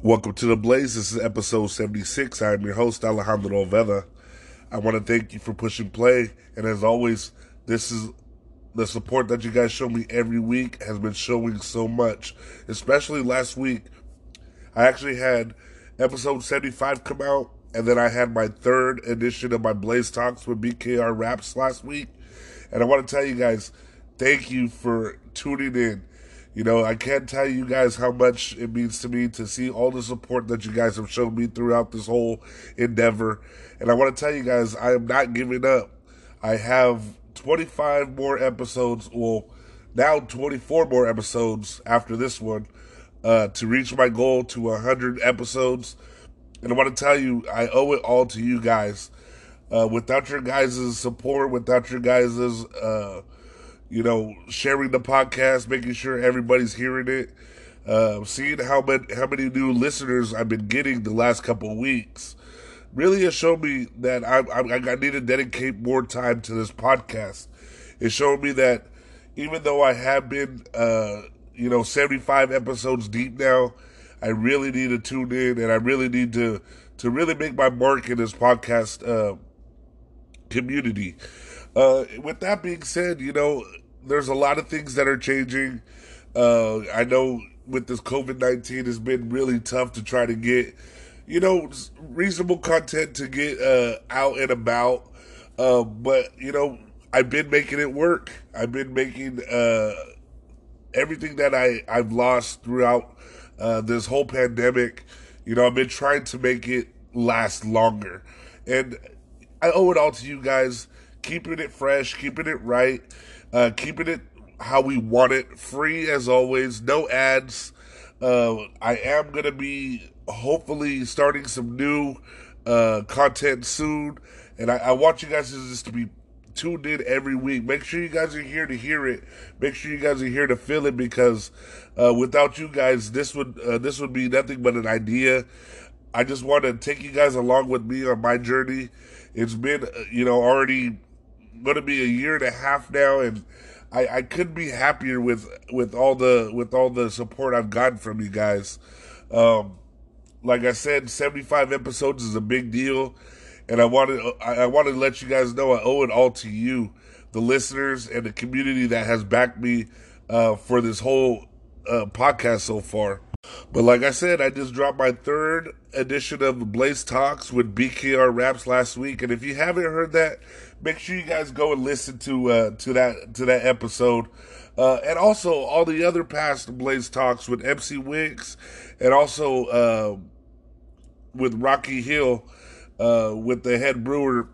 Welcome to the Blaze. This is episode 76. I am your host, Alejandro Oveda. I want to thank you for pushing play. And as always, this is the support that you guys show me every week has been showing so much, especially last week. I actually had episode 75 come out, and then I had my third edition of my Blaze Talks with BKR Raps last week. And I want to tell you guys, thank you for tuning in. You know, I can't tell you guys how much it means to me to see all the support that you guys have shown me throughout this whole endeavor. And I want to tell you guys, I am not giving up. I have 25 more episodes, well, now 24 more episodes after this one uh, to reach my goal to 100 episodes. And I want to tell you, I owe it all to you guys. Uh, without your guys' support, without your guys' uh, you know, sharing the podcast, making sure everybody's hearing it, uh, seeing how many how many new listeners I've been getting the last couple weeks, really has shown me that I, I, I need to dedicate more time to this podcast. It showed me that even though I have been, uh, you know, seventy five episodes deep now, I really need to tune in and I really need to to really make my mark in this podcast uh, community. Uh, with that being said, you know, there's a lot of things that are changing. Uh, I know with this COVID 19, it's been really tough to try to get, you know, reasonable content to get uh, out and about. Uh, but, you know, I've been making it work. I've been making uh, everything that I, I've lost throughout uh, this whole pandemic. You know, I've been trying to make it last longer. And I owe it all to you guys, keeping it fresh, keeping it right uh, keeping it how we want it, free as always, no ads. Uh, I am gonna be hopefully starting some new uh, content soon, and I, I want you guys just to be tuned in every week. Make sure you guys are here to hear it. Make sure you guys are here to feel it because uh, without you guys, this would uh, this would be nothing but an idea. I just want to take you guys along with me on my journey. It's been uh, you know already going to be a year and a half now, and I, I couldn't be happier with with all the with all the support I've gotten from you guys. Um, like I said, seventy five episodes is a big deal, and I wanted I, I wanted to let you guys know I owe it all to you, the listeners and the community that has backed me uh, for this whole uh, podcast so far. But like I said, I just dropped my third edition of Blaze Talks with BKR Raps last week, and if you haven't heard that, make sure you guys go and listen to uh, to that to that episode. Uh, and also all the other past Blaze Talks with MC Wicks, and also uh, with Rocky Hill, uh, with the head brewer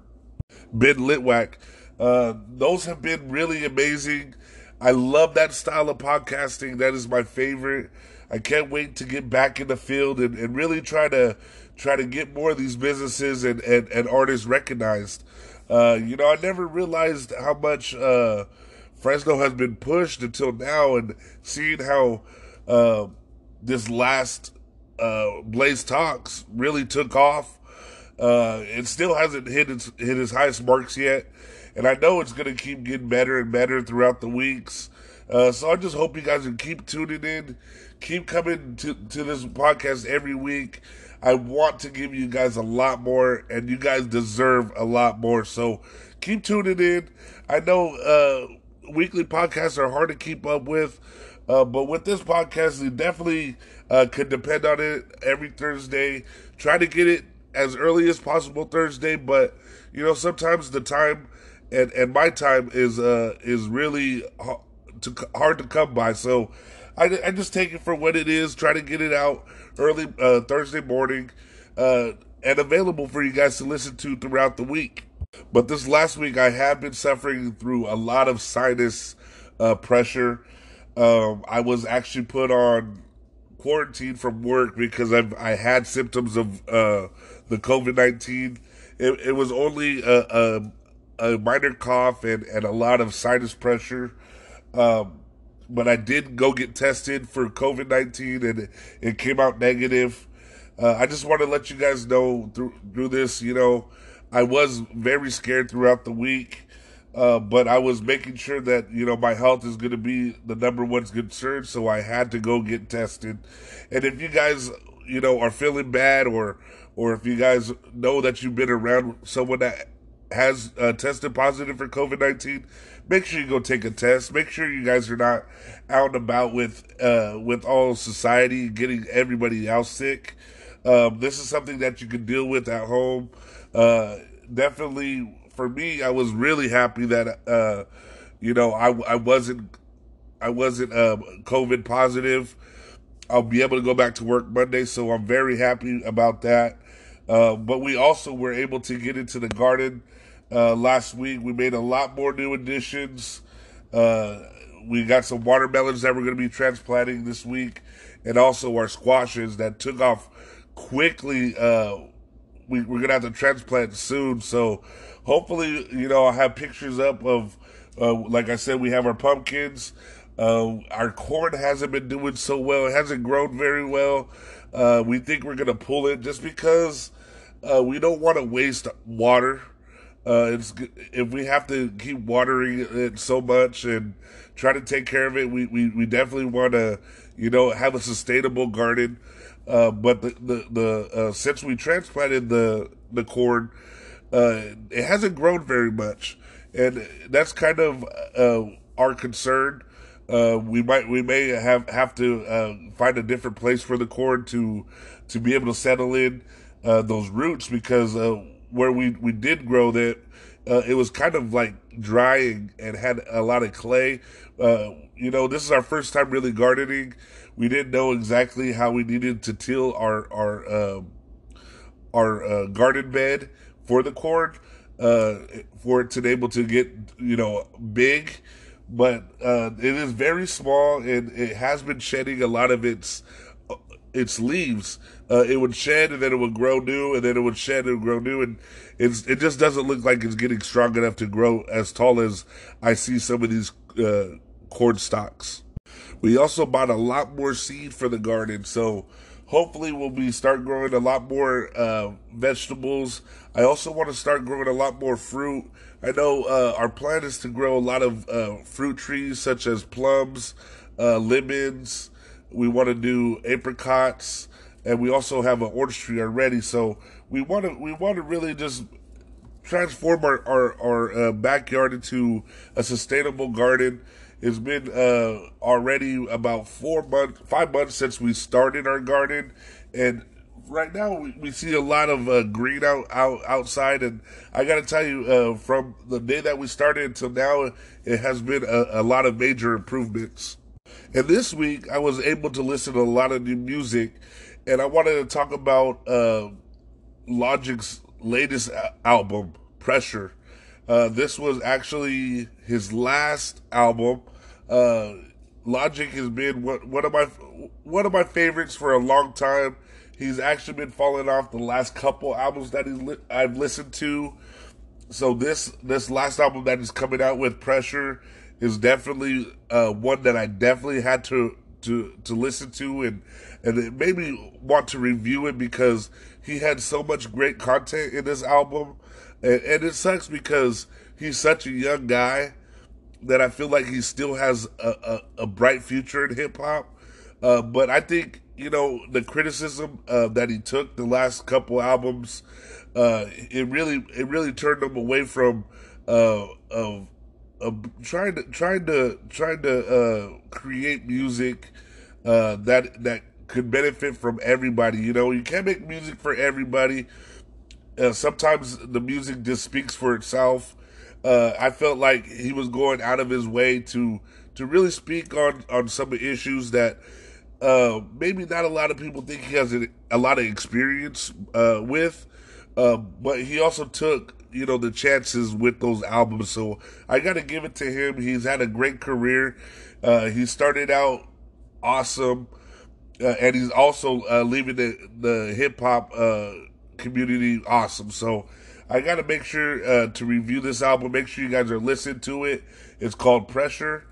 Ben Litwack. Uh, those have been really amazing. I love that style of podcasting. That is my favorite. I can't wait to get back in the field and, and really try to try to get more of these businesses and, and, and artists recognized. Uh, you know, I never realized how much uh, Fresno has been pushed until now, and seeing how uh, this last uh, Blaze Talks really took off. Uh, it still hasn't hit its hit its highest marks yet, and I know it's going to keep getting better and better throughout the weeks. Uh, so I just hope you guys can keep tuning in, keep coming to, to this podcast every week. I want to give you guys a lot more, and you guys deserve a lot more. So keep tuning in. I know uh, weekly podcasts are hard to keep up with, uh, but with this podcast, you definitely uh, could depend on it every Thursday. Try to get it as early as possible Thursday, but you know sometimes the time and and my time is uh is really to, hard to come by. So I, I just take it for what it is. Try to get it out early uh, Thursday morning uh, and available for you guys to listen to throughout the week. But this last week, I have been suffering through a lot of sinus uh, pressure. Um, I was actually put on quarantine from work because I've, I had symptoms of uh, the COVID 19. It, it, was only a, a, a minor cough and, and a lot of sinus pressure. Um, but I did go get tested for COVID 19 and it came out negative. Uh, I just want to let you guys know through, through this, you know, I was very scared throughout the week, uh, but I was making sure that, you know, my health is going to be the number one concern. So I had to go get tested. And if you guys, you know are feeling bad or or if you guys know that you've been around someone that has uh, tested positive for COVID nineteen, make sure you go take a test. Make sure you guys are not out and about with uh, with all society getting everybody else sick. Um, this is something that you can deal with at home. Uh, definitely, for me, I was really happy that uh, you know I I wasn't I wasn't uh, COVID positive. I'll be able to go back to work Monday, so I'm very happy about that. Uh, but we also were able to get into the garden uh, last week. We made a lot more new additions. Uh, we got some watermelons that we're going to be transplanting this week, and also our squashes that took off quickly. Uh, we, we're going to have to transplant soon. So hopefully, you know, I'll have pictures up of, uh, like I said, we have our pumpkins. Uh, our corn hasn't been doing so well. It hasn't grown very well. Uh, we think we're going to pull it just because uh, we don't want to waste water. Uh, it's if we have to keep watering it so much and try to take care of it, we we, we definitely want to, you know, have a sustainable garden. Uh, but the the, the uh, since we transplanted the the corn, uh, it hasn't grown very much, and that's kind of uh, our concern. Uh, we might we may have have to find a different place for the corn to to be able to settle in those roots because where we we did grow that uh, it was kind of like drying and had a lot of clay. Uh, you know, this is our first time really gardening. We didn't know exactly how we needed to till our our um, our garden bed for the corn for it to be able to get you know big but uh, it is very small and it has been shedding a lot of its its leaves. Uh, it would shed and then it would grow new and then it would shed and grow new and it's it just doesn't look like it's getting strong enough to grow as tall as I see some of these uh, corn stalks. We also bought a lot more seed for the garden, so hopefully we'll be start growing a lot more uh, vegetables. I also want to start growing a lot more fruit. I know uh, our plan is to grow a lot of uh, fruit trees such as plums, uh, lemons. We want to do apricots, and we also have an tree already. So we want to we want to really just transform our our, our uh, backyard into a sustainable garden. It's been uh, already about four months, five months since we started our garden, and right now we, we see a lot of uh, green out, out outside, and I got to tell you, uh, from the day that we started until now, it has been a, a, lot of major improvements. And this week, I was able to listen to a lot of new music, and I wanted to talk about uh, Logic's latest album, Pressure. Uh, this was actually his last album. Uh, Logic has been one, of my one of my favorites for a long time. He's actually been falling off the last couple albums that he's li- I've listened to. So this this last album that is coming out with Pressure is definitely uh, one that I definitely had to to to listen to and and it made me want to review it because he had so much great content in this album and, and it sucks because he's such a young guy that I feel like he still has a, a, a bright future in hip hop. Uh, but I think you know the criticism uh, that he took the last couple albums, uh, it really it really turned him away from uh, of trying to trying to trying to uh, create music uh, that that could benefit from everybody. You know, you can't make music for everybody. Uh, sometimes the music just speaks for itself. Uh, I felt like he was going out of his way to to really speak on on some issues that uh, maybe not a lot of people think he has a, a lot of experience uh, with, uh, but he also took you know the chances with those albums. So I got to give it to him. He's had a great career. Uh, he started out awesome, uh, and he's also uh, leaving the the hip hop community awesome. So. I got to make sure to review this album. Make sure you guys are listening to it. It's called Pressure.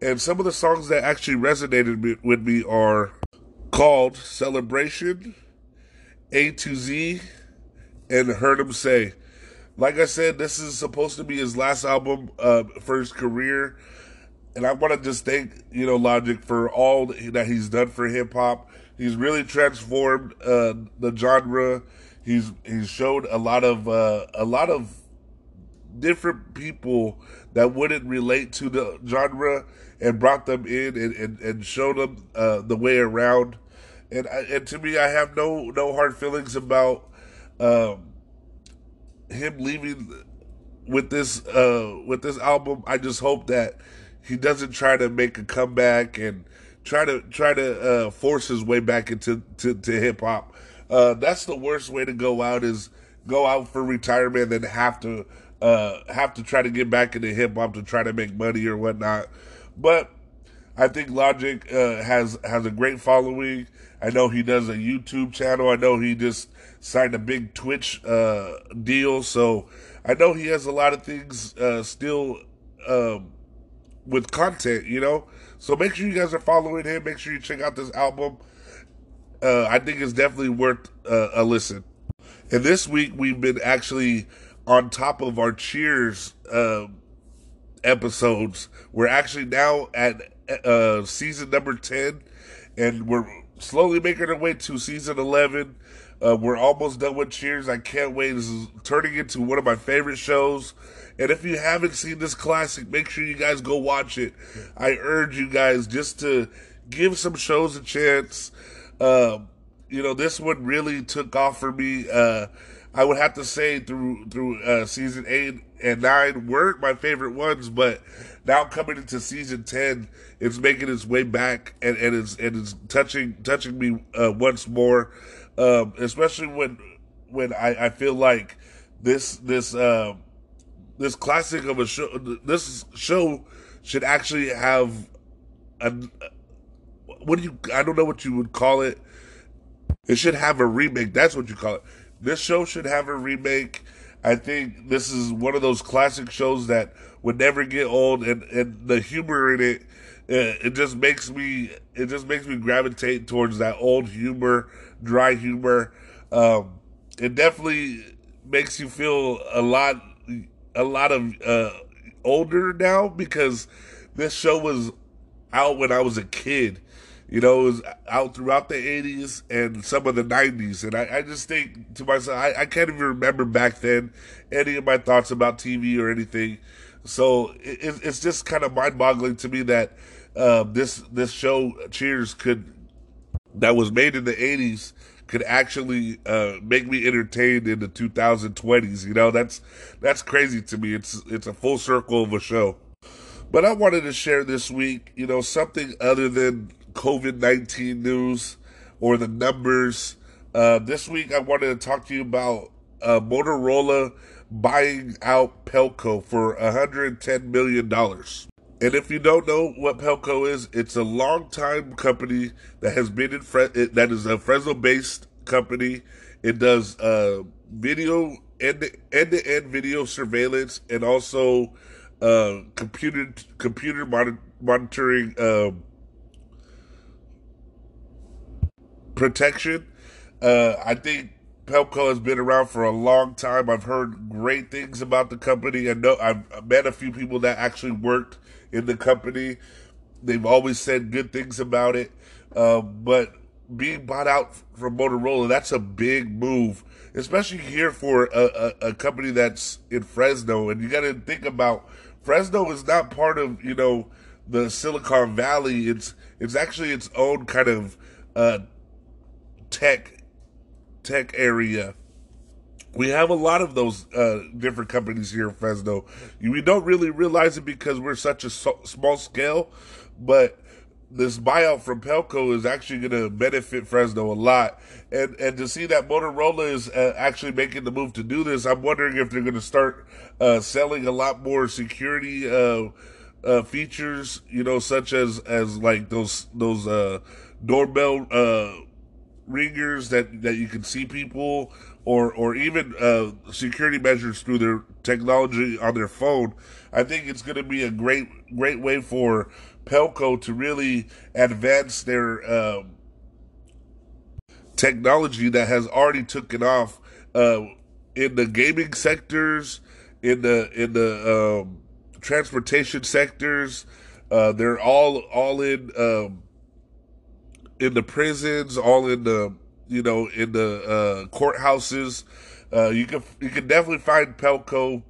And some of the songs that actually resonated with me are called Celebration, A to Z, and Heard Him Say. Like I said, this is supposed to be his last album uh, for his career. And I want to just thank, you know, Logic for all that he's done for hip hop. he's really transformed uh, the genre. He's he's showed a lot of uh, a lot of different people that wouldn't relate to the genre and brought them in and, and, and showed them uh, the way around. And and to me, I have no no hard feelings about um, him leaving with this uh, with this album. I just hope that he doesn't try to make a comeback and try to try to uh, force his way back into to, to hip hop. Uh, that's the worst way to go out is go out for retirement and then have to uh, have to try to get back into hip hop to try to make money or whatnot. But I think Logic uh, has has a great following. I know he does a YouTube channel. I know he just signed a big Twitch uh, deal, so I know he has a lot of things uh, still um, with content. You know, so make sure you guys are following him. Make sure you check out this album. Uh, I think it's definitely worth uh, a listen. And this week we've been actually on top of our Cheers uh, episodes. We're actually now at uh, season number 10, and we're slowly making our way to season 11. Uh, we're almost done with Cheers. I can't wait. This is turning into one of my favorite shows. And if you haven't seen this classic, make sure you guys go watch it. I urge you guys just to give some shows a chance. Um, you know, this one really took off for me. Uh, I would have to say through through uh, season eight and nine weren't my favorite ones, but now coming into season ten, it's making its way back and, and it's and it's touching touching me uh, once more, um, especially when when I, I feel like this this uh, this classic of a show this show should actually have a what do you I don't know what you would call it. It should have a remake. That's what you call it this show should have a remake. I think this is one of those classic shows that would never get old, and, and the humor in it, uh, it just makes me it just makes me gravitate towards that old humor, dry humor. Um, it definitely makes you feel a lot a lot of uh, older now because this show was out when I was a kid you know, it was out throughout the 80s and some of the 90s. And I, I just think to myself, I, I, can't even remember back then any of my thoughts about TV or anything. So it, it's just kind of mind boggling to me that uh, this this show, Cheers, could that was made in the 80s could actually uh, make me entertained in the 2020s. You know, that's that's crazy to me. It's it's a full circle of a show. But I wanted to share this week, you know, something other than COVID 19 news or the numbers. Uh, this week, I wanted to talk to you about uh, Motorola buying out Pelco for $110 million. And if you don't know what Pelco is, it's a long-time company that has been in Fre- that is a Fresno-based company. It does uh, video end to end video surveillance and also uh, computer computer monitoring um, protection. Uh, I think Pelco has been around for a long time. I've heard great things about the company. I know I've met a few people that actually worked in the company. They've always said good things about it. Uh, but being bought out from Motorola, that's a big move, especially here for a, a, a company that's in Fresno. And you got to think about Fresno is not part of you know the Silicon Valley. It's it's actually its own kind of uh, tech tech area. We have a lot of those uh, different companies here in Fresno. We don't really realize it because we're such a so- small scale, but this buyout from Pelco is actually going to benefit Fresno a lot. And and to see that Motorola is uh, actually making the move to do this, I'm wondering if they're going to start uh, selling a lot more security uh, uh, features, you know, such as as like those those uh, doorbell ringers that that you can see people or or even uh, security measures through their technology on their phone. I think it's going to be a great great way for Pelco to really advance their um, technology that has already taken off uh, in the gaming sectors, in the in the um, transportation sectors. Uh, they're all all in. Um, in the prisons, all in the you know in the uh, courthouses. Uh, you can you can definitely find Pelco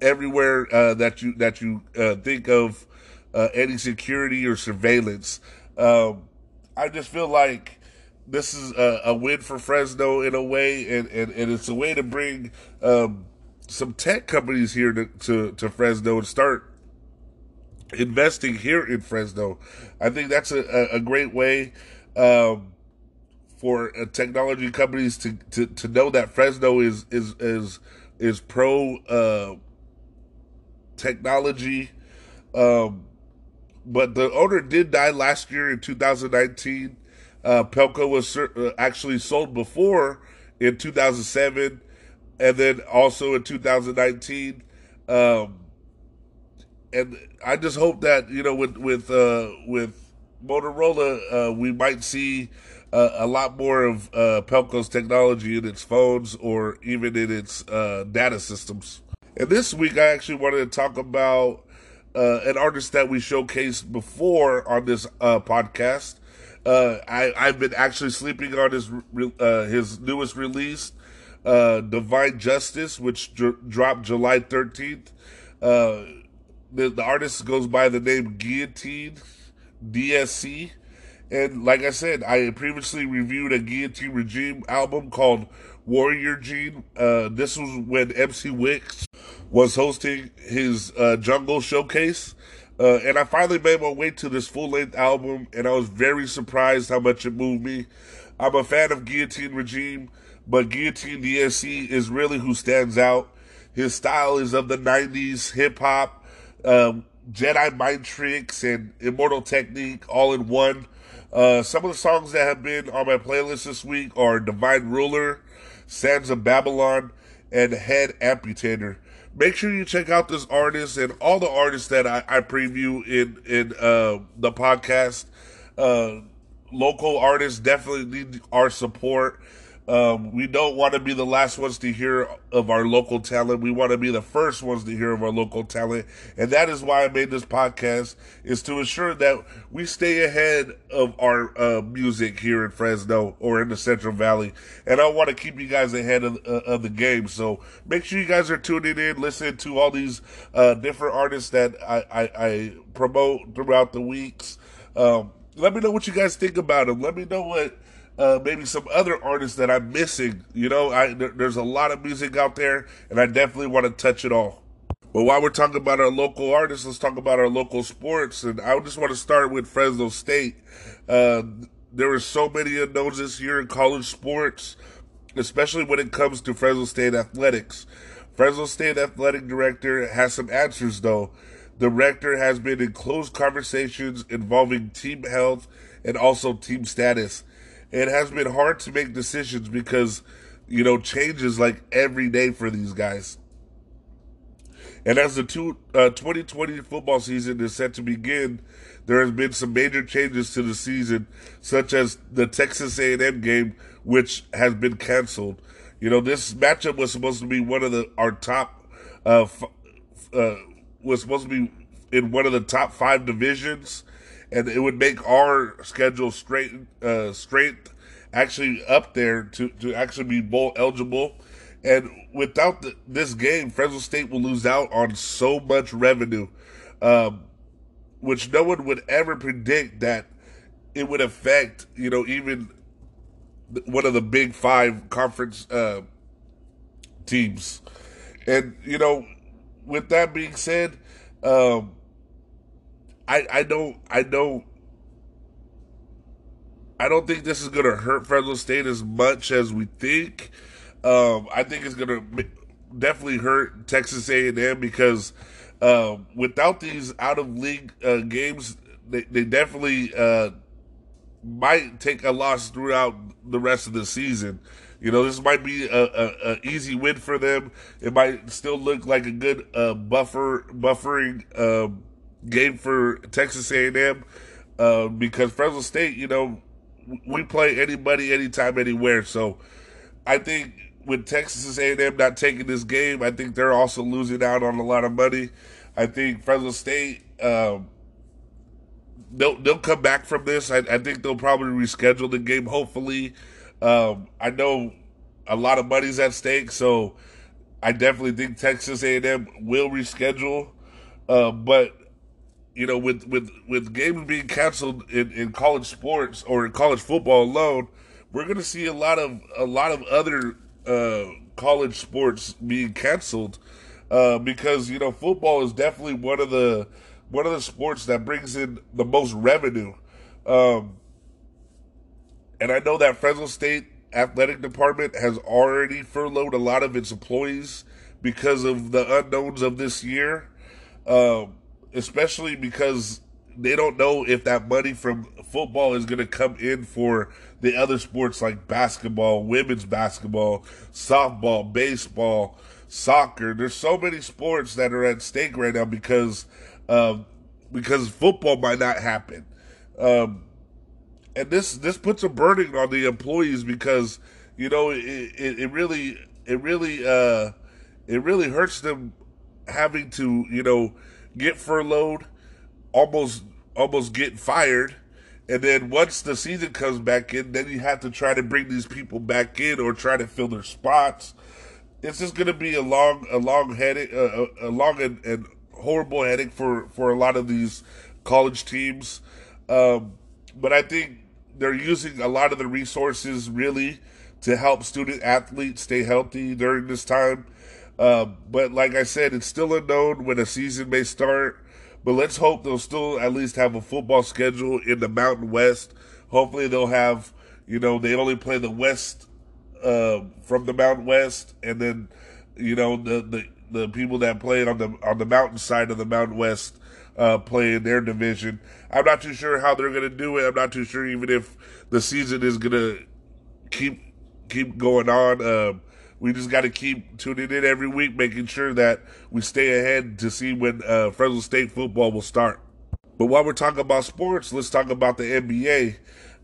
everywhere uh, that you that you uh, think of uh, any security or surveillance. Um, I just feel like this is a, a, win for Fresno in a way, and, and, and it's a way to bring um, some tech companies here to, to, to Fresno and start investing here in Fresno. I think that's a, a great way um, for uh, technology companies to, to, to know that Fresno is is is is pro uh, technology. Um, but the owner did die last year in 2019. Uh, Pelco was uh, actually sold before in 2007, and then also in 2019. Um, and I just hope that you know with with uh, with Motorola, uh, we might see uh, a lot more of uh, Pelco's technology in its phones or even in its data systems. And this week, I actually wanted to talk about uh, an artist that we showcased before on this uh, podcast. Uh, I, I've been actually sleeping on his uh, his newest release, uh, Divine Justice, which dr- dropped July 13th. Uh, the, the artist goes by the name Guillotine DSC. And like I said, I previously reviewed a Guillotine Regime album called Warrior Gene. this was when MC Wix was hosting his uh, Jungle Showcase. Uh, and I finally made my way to this full length album, and I was very surprised how much it moved me. I'm a fan of Guillotine Regime, but Guillotine DSC is really who stands out. His style is of the 90s hip hop, um, Jedi mind tricks, and immortal technique all in one. Uh, some of the songs that have been on my playlist this week are Divine Ruler, Sands of Babylon, and Head Amputator make sure you check out this artist and all the artists that I, I preview in in uh, the podcast. Uh, local artists definitely need our support. Um, we don't want to be the last ones to hear of our local talent. We want to be the first ones to hear of our local talent. And that is why I made this podcast is to ensure that we stay ahead of our uh, music here in Fresno or in the Central Valley. And I want to keep you guys ahead of, uh, of the game. So make sure you guys are tuning in, listen to all these uh, different artists that I, I, I, promote throughout the weeks. Um, let me know what you guys think about them. Let me know what uh, maybe some other artists that I'm missing. You know, I, there, there's a lot of music out there, and I definitely want to touch it all. But while we're talking about our local artists, let's talk about our local sports. And I just want to start with Fresno State. Uh, there are so many unknowns this year in college sports, especially when it comes to Fresno State athletics. Fresno State athletic director has some answers, though. The rector has been in close conversations involving team health and also team status it has been hard to make decisions because you know changes like every day for these guys. And as the two, uh, 2020 football season is set to begin, there has been some major changes to the season, such as the Texas A&M game, which has been canceled. You know, this matchup was supposed to be one of the our top, uh, f- uh, was supposed to be in one of the top five divisions, and it would make our schedule straight uh, straight actually up there to to actually be bowl eligible. And without the, this game, Fresno State will lose out on so much revenue, um, which no one would ever predict that it would affect. You know, even one of the big five conference uh, teams. And you know, with that being said, um, I I don't I don't I don't think this is to hurt Fresno State as much as we think. Um, I think it's to definitely hurt Texas A&M because uh, without these out of league uh, games, they, they definitely uh, might take a loss throughout the rest of the season. You know, this might be a, a, a easy win for them. It might still look like a good uh, buffer buffering um, game for Texas A&M uh, because Fresno State, you know, we play anybody, anytime, anywhere. So I think with Texas A&M not taking this game, I think they're also losing out on a lot of money. I think Fresno State, um, they'll they'll come back from this. I, I think they'll probably reschedule the game. Hopefully, um, I know a lot of money's at stake, so I definitely think Texas A&M will reschedule. Uh, but you know, with with with games being canceled in, in college sports or in college football alone, we're going to see a lot of a lot of other uh, college sports being canceled uh, because you know football is definitely one of the one of the sports that brings in the most revenue. Um, and I know that Fresno State athletic department has already furloughed a lot of its employees because of the unknowns of this year, um, especially because they don't know if that money from football is going to come in for the other sports like basketball, women's basketball, softball, baseball, soccer. There's so many sports that are at stake right now because um, because football might not happen. Um, and this this puts a burden on the employees because you know it, it, it really it really uh, it really hurts them having to you know get furloughed, almost almost get fired, and then once the season comes back in, then you have to try to bring these people back in or try to fill their spots. It's just going to be a long a long headache, uh, a long and, and horrible headache for for a lot of these college teams. Um, but I think they're using a lot of the resources really to help student athletes stay healthy during this time. Uh, but like I said, it's still unknown when a season may start. But let's hope they'll still at least have a football schedule in the Mountain West. Hopefully, they'll have, you know, they only play the West uh, from the Mountain West, and then, you know, the, the the people that play on the on the mountain side of the Mountain West uh, play in their division. I'm not too sure how they're going to do it. I'm not too sure even if the season is going to keep keep going on. Um, we just got to keep tuning in every week, making sure that we stay ahead to see when uh, Fresno State football will start. But while we're talking about sports, let's talk about the NBA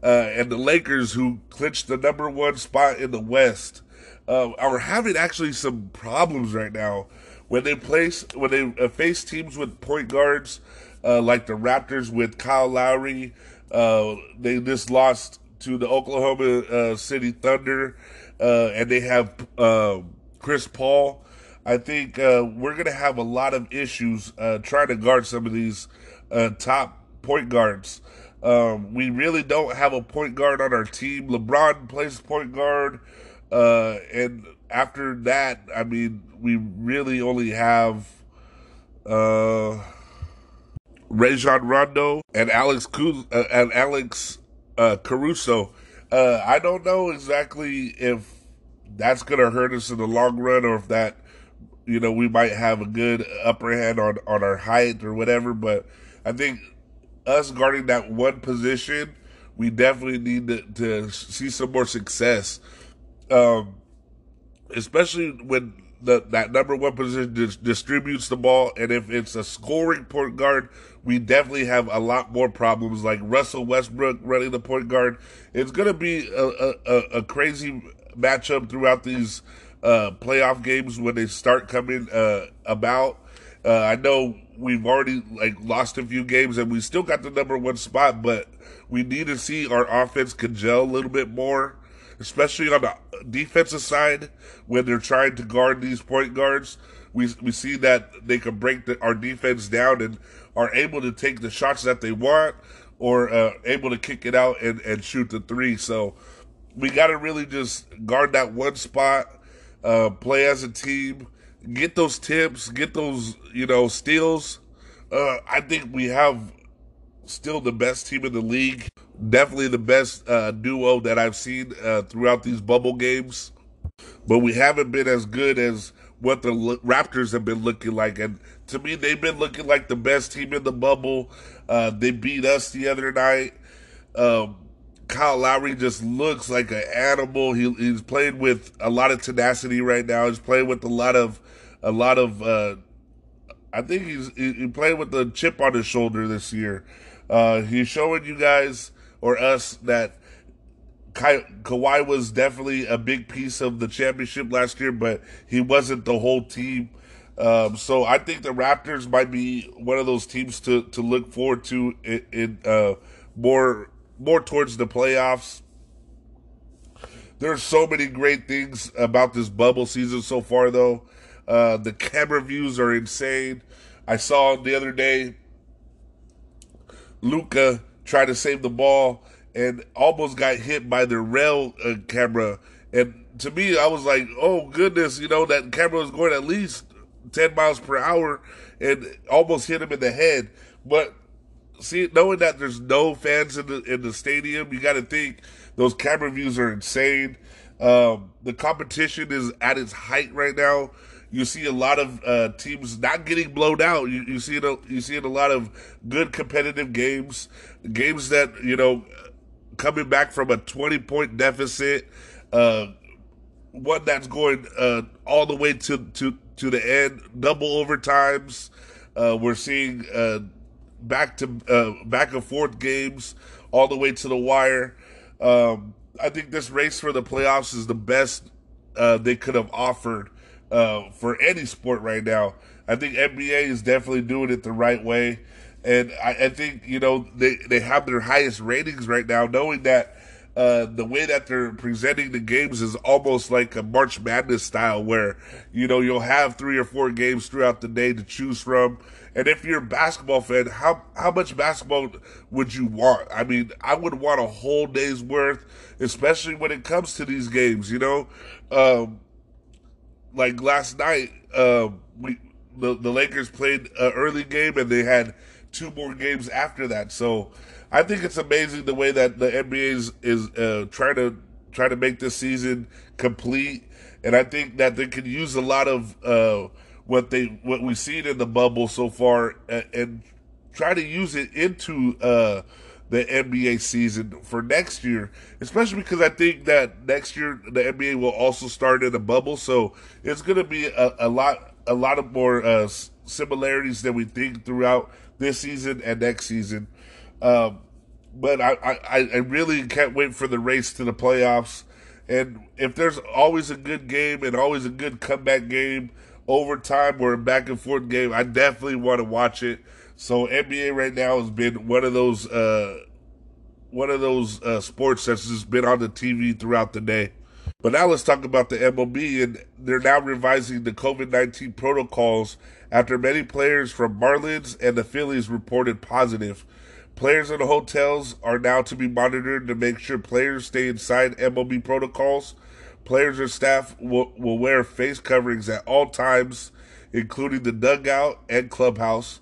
uh, and the Lakers, who clinched the number one spot in the West. Uh, are having actually some problems right now when they place when they uh, face teams with point guards uh, like the Raptors with Kyle Lowry. Uh, they just lost to the Oklahoma City Thunder, uh, and they have um, Chris Paul. I think uh, we're going to have a lot of issues trying to guard some of these top point guards. Um, we really don't have a point guard on our team. LeBron plays point guard, and after that, I mean, we really only have uh, Rajon Rondo and Alex uh, and Alex uh, Caruso. Uh, I don't know exactly if that's going to hurt us in the long run, or if that you know we might have a good upper hand on on our height or whatever. But I think us guarding that one position, we definitely need to, to see some more success. Um, especially when the, that number one position dis- distributes the ball, and if it's a scoring point guard, we definitely have a lot more problems. Like Russell Westbrook running the point guard, it's going to be a, a, a, crazy matchup throughout these uh, playoff games when they start coming uh, about. Uh, I know we've already like lost a few games, and we still got the number one spot, but we need to see our offense congeal a little bit more especially on the defensive side when they're trying to guard these point guards. We we see that they can break the, our defense down and are able to take the shots that they want or uh, able to kick it out and, and shoot the three. So we got to really just guard that one spot, uh, play as a team, get those tips, get those you know steals. Uh, I think we have still the best team in the league. Definitely the best uh, duo that I've seen uh, throughout these bubble games. But we haven't been as good as what the Raptors have been looking like. And to me, they've been looking like the best team in the bubble. Uh, they beat us the other night. Um, Kyle Lowry just looks like an animal. He, he's playing with a lot of tenacity right now. He's playing with a lot of, a lot of. Uh, I think he's he, playing with the chip on his shoulder this year. Uh, he's showing you guys or us that Ka- Kawhi was definitely a big piece of the championship last year, but he wasn't the whole team. Um, so I think the Raptors might be one of those teams to, to look forward to in, in uh, more more towards the playoffs. There's so many great things about this bubble season so far, though. Uh, the camera views are insane. I saw the other day Luka tried to save the ball and almost got hit by the rail uh, camera. And to me, I was like, oh goodness, you know, that camera was going at least 10 miles per hour and almost hit him in the head. But see, knowing that there's no fans in the in the stadium, you got to think those camera views are insane. Um, the competition is at its height right now. You see a lot of uh, teams not getting blown out. You, you see it. You see it a lot of good competitive games, games that you know coming back from a twenty point deficit. Uh, one that's going uh, all the way to, to, to the end, double overtimes. Uh, we're seeing uh, back to uh, back and forth games all the way to the wire. Um, I think this race for the playoffs is the best uh, they could have offered uh, for any sport right now. I think NBA is definitely doing it the right way, and I, I think you know they they have their highest ratings right now, knowing that uh, the way that they're presenting the games is almost like a March Madness style, where you know you'll have three or four games throughout the day to choose from. And if you're a basketball fan, how how much basketball would you want? I mean, I would want a whole day's worth, especially when it comes to these games. You know, um, like last night, uh, we the the Lakers played an early game and they had two more games after that. So I think it's amazing the way that the NBA is, is uh, trying to try to make this season complete, and I think that they could use a lot of uh, what they what we've seen in the bubble so far, and, and try to use it into uh, the NBA season for next year, especially because I think that next year the NBA will also start in a bubble, so it's going to be a, a, lot a lot of more uh, similarities than we think throughout this season and next season. Um, but I, I, I really can't wait for the race to the playoffs. And if there's always a good game and always a good comeback game, overtime or a back and forth game, I definitely want to watch it. So NBA right now has been one of those uh, one of those uh, sports that's just been on the TV throughout the day. But now let's talk about the MLB, and they're now revising the COVID 19 protocols after many players from Marlins and the Phillies reported positive. Players in the hotels are now to be monitored to make sure players stay inside MLB protocols. Players and staff will, will wear face coverings at all times, including the dugout and clubhouse.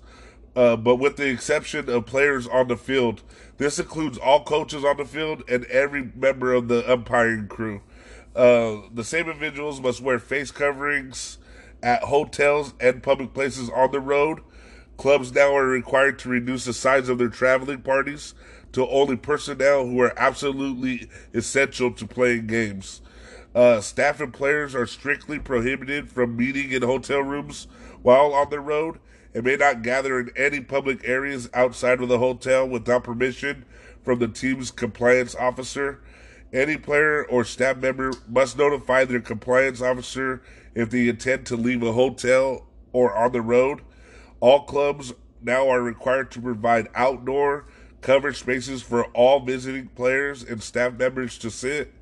Uh, but with the exception of players on the field, this includes all coaches on the field and every member of the umpiring crew. Uh, the same individuals must wear face coverings at hotels and public places on the road Clubs now are required to reduce the size of their traveling parties to only personnel who are absolutely essential to playing games. Uh, staff and players are strictly prohibited from meeting in hotel rooms while on the road and may not gather in any public areas outside of the hotel without permission from the team's compliance officer. Any player or staff member must notify their compliance officer if they intend to leave a hotel or on the road. All clubs now are required to provide outdoor covered spaces for all visiting players and staff members to sit.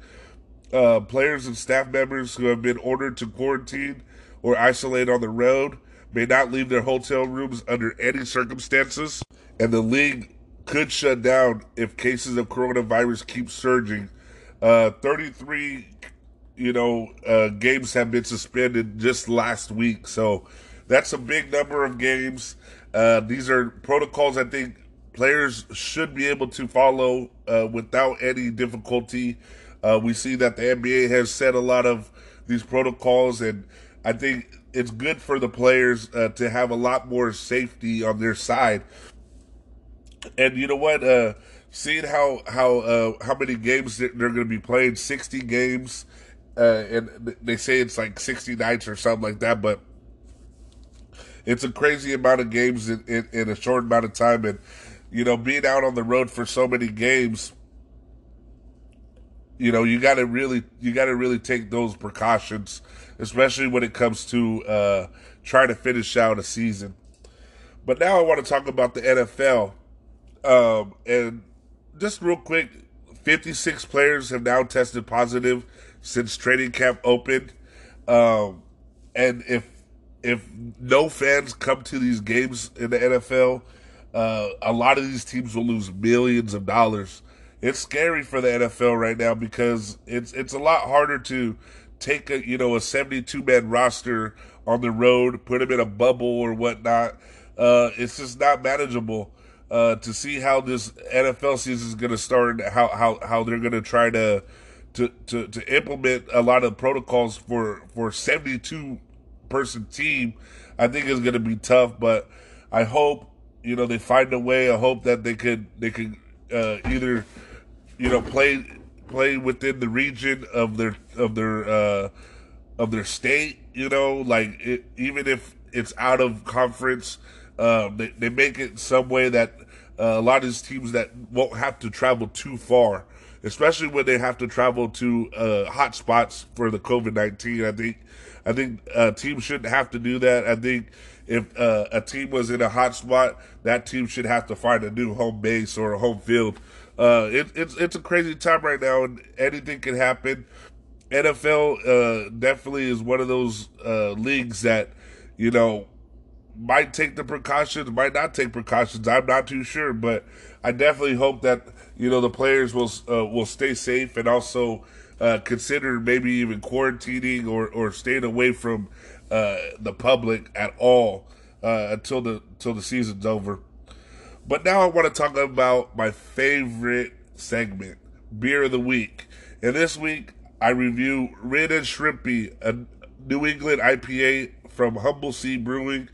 Uh, players and staff members who have been ordered to quarantine or isolate on the road may not leave their hotel rooms under any circumstances, and the league could shut down if cases of coronavirus keep surging. Uh, 33, you know, uh, games have been suspended just last week, so that's a big number of games. Uh, these are protocols I think players should be able to follow uh, without any difficulty. Uh, we see that the NBA has set a lot of these protocols, and I think it's good for the players uh, to have a lot more safety on their side. And you know what? Uh, seeing how how uh, how many games they're going to be playing, sixty games, and they say it's like sixty nights or something like that, but it's a crazy amount of games in, in, in a short amount of time, and you know, being out on the road for so many games, you know, you got to really, you got to really take those precautions, especially when it comes to uh, trying to finish out a season. But now I want to talk about the NFL. Um, and just real quick, 56 players have now tested positive since training camp opened. Um, and if if no fans come to these games in the NFL, uh, a lot of these teams will lose millions of dollars. It's scary for the NFL right now because it's it's a lot harder to take a you know a 72 man roster on the road, put them in a bubble or whatnot. Uh, it's just not manageable. Uh, to see how this NFL season is going to start, how how how they're going to try to to to to implement a lot of protocols for for 72 person team, I think is going to be tough. But I hope you know they find a way. I hope that they could they could uh, either you know play play within the region of their of their uh, of their state. You know, like it, even if it's out of conference, uh, they they make it some way that uh, a lot of these teams that won't have to travel too far, especially when they have to travel to uh, hot spots for the COVID nineteen. I think I think uh, teams shouldn't have to do that. I think if uh, a team was in a hot spot, that team should have to find a new home base or a home field. Uh, it, it's it's a crazy time right now, and anything can happen. NFL uh, definitely is one of those uh, leagues that you know might take the precautions, might not take precautions. I'm not too sure, but I definitely hope that you know the players will uh, will stay safe and also uh, consider maybe even quarantining or, or staying away from uh, the public at all uh, until the until the season's over. But now I want to talk about my favorite segment, beer of the week. And this week I review Red and Shrimpy, a New England IPA from Humble Sea Brewing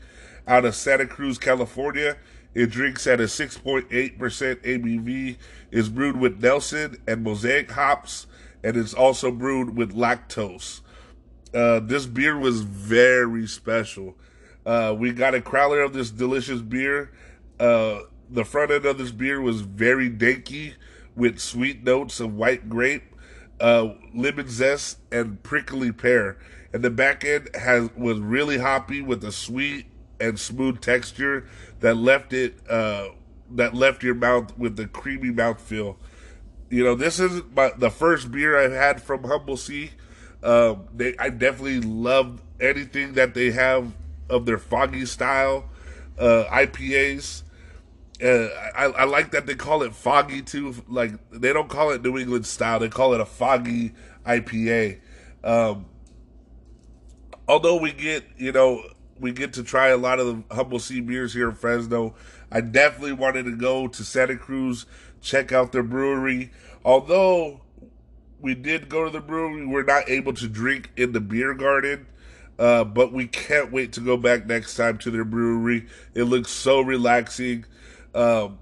out of Santa Cruz, California. It drinks at a 6.8% ABV, is brewed with Nelson and Mosaic hops, and it's also brewed with lactose. Uh, this beer was very special. Uh, we got a crowler of this delicious beer. Uh, the front end of this beer was very danky with sweet notes of white grape, uh, lemon zest, and prickly pear. And the back end has was really hoppy with a sweet and smooth texture that left it uh, that left your mouth with the creamy mouthfeel you know, this is my, the first beer I've had from Humble Sea. Um, they, I definitely love anything that they have of their foggy style uh, IPAs. I, I, like that they call it foggy too. Like they don't call it New England style; they call it a foggy IPA. Um, although we get, you know, we get to try a lot of the Humble Sea beers here in Fresno. I definitely wanted to go to Santa Cruz, check out their brewery. Although we did go to the brewery, we're not able to drink in the beer garden. Uh, but we can't wait to go back next time to their brewery. It looks so relaxing. Um,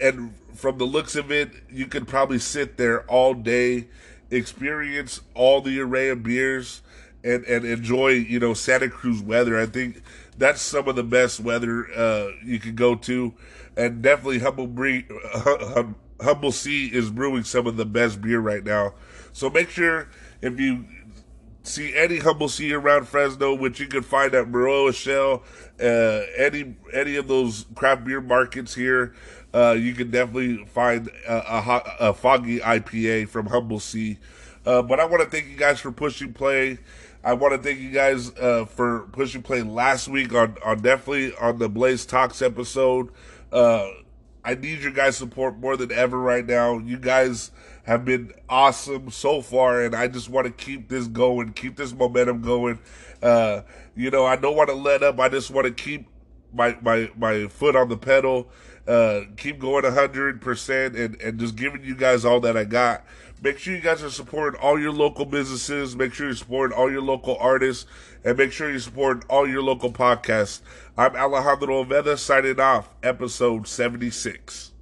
and from the looks of it, you could probably sit there all day, experience all the array of beers, and, and enjoy, you know, Santa Cruz weather. I think that's some of the best weather uh, you can go to. And definitely Humble, Bree, Humble Sea is brewing some of the best beer right now. So make sure if you see any Humble Sea around Fresno, which you can find at Moreau Shell, uh, any any of those craft beer markets here, uh, you can definitely find a, a, a, foggy IPA from Humble Sea. Uh, but I want to thank you guys for pushing play. I want to thank you guys uh, for pushing play last week on, on definitely on the Blaze Talks episode. Uh, I need your guys' support more than ever right now. You guys have been awesome so far, and I just want to keep this going, keep this momentum going. Uh, you know, I don't want to let up. I just want to keep my my my foot on the pedal, uh, keep going hundred percent, and and just giving you guys all that I got. Make sure you guys are supporting all your local businesses. Make sure you're supporting all your local artists, and make sure you're supporting all your local podcasts. I'm Alejandro Oveda signing off, episode 76.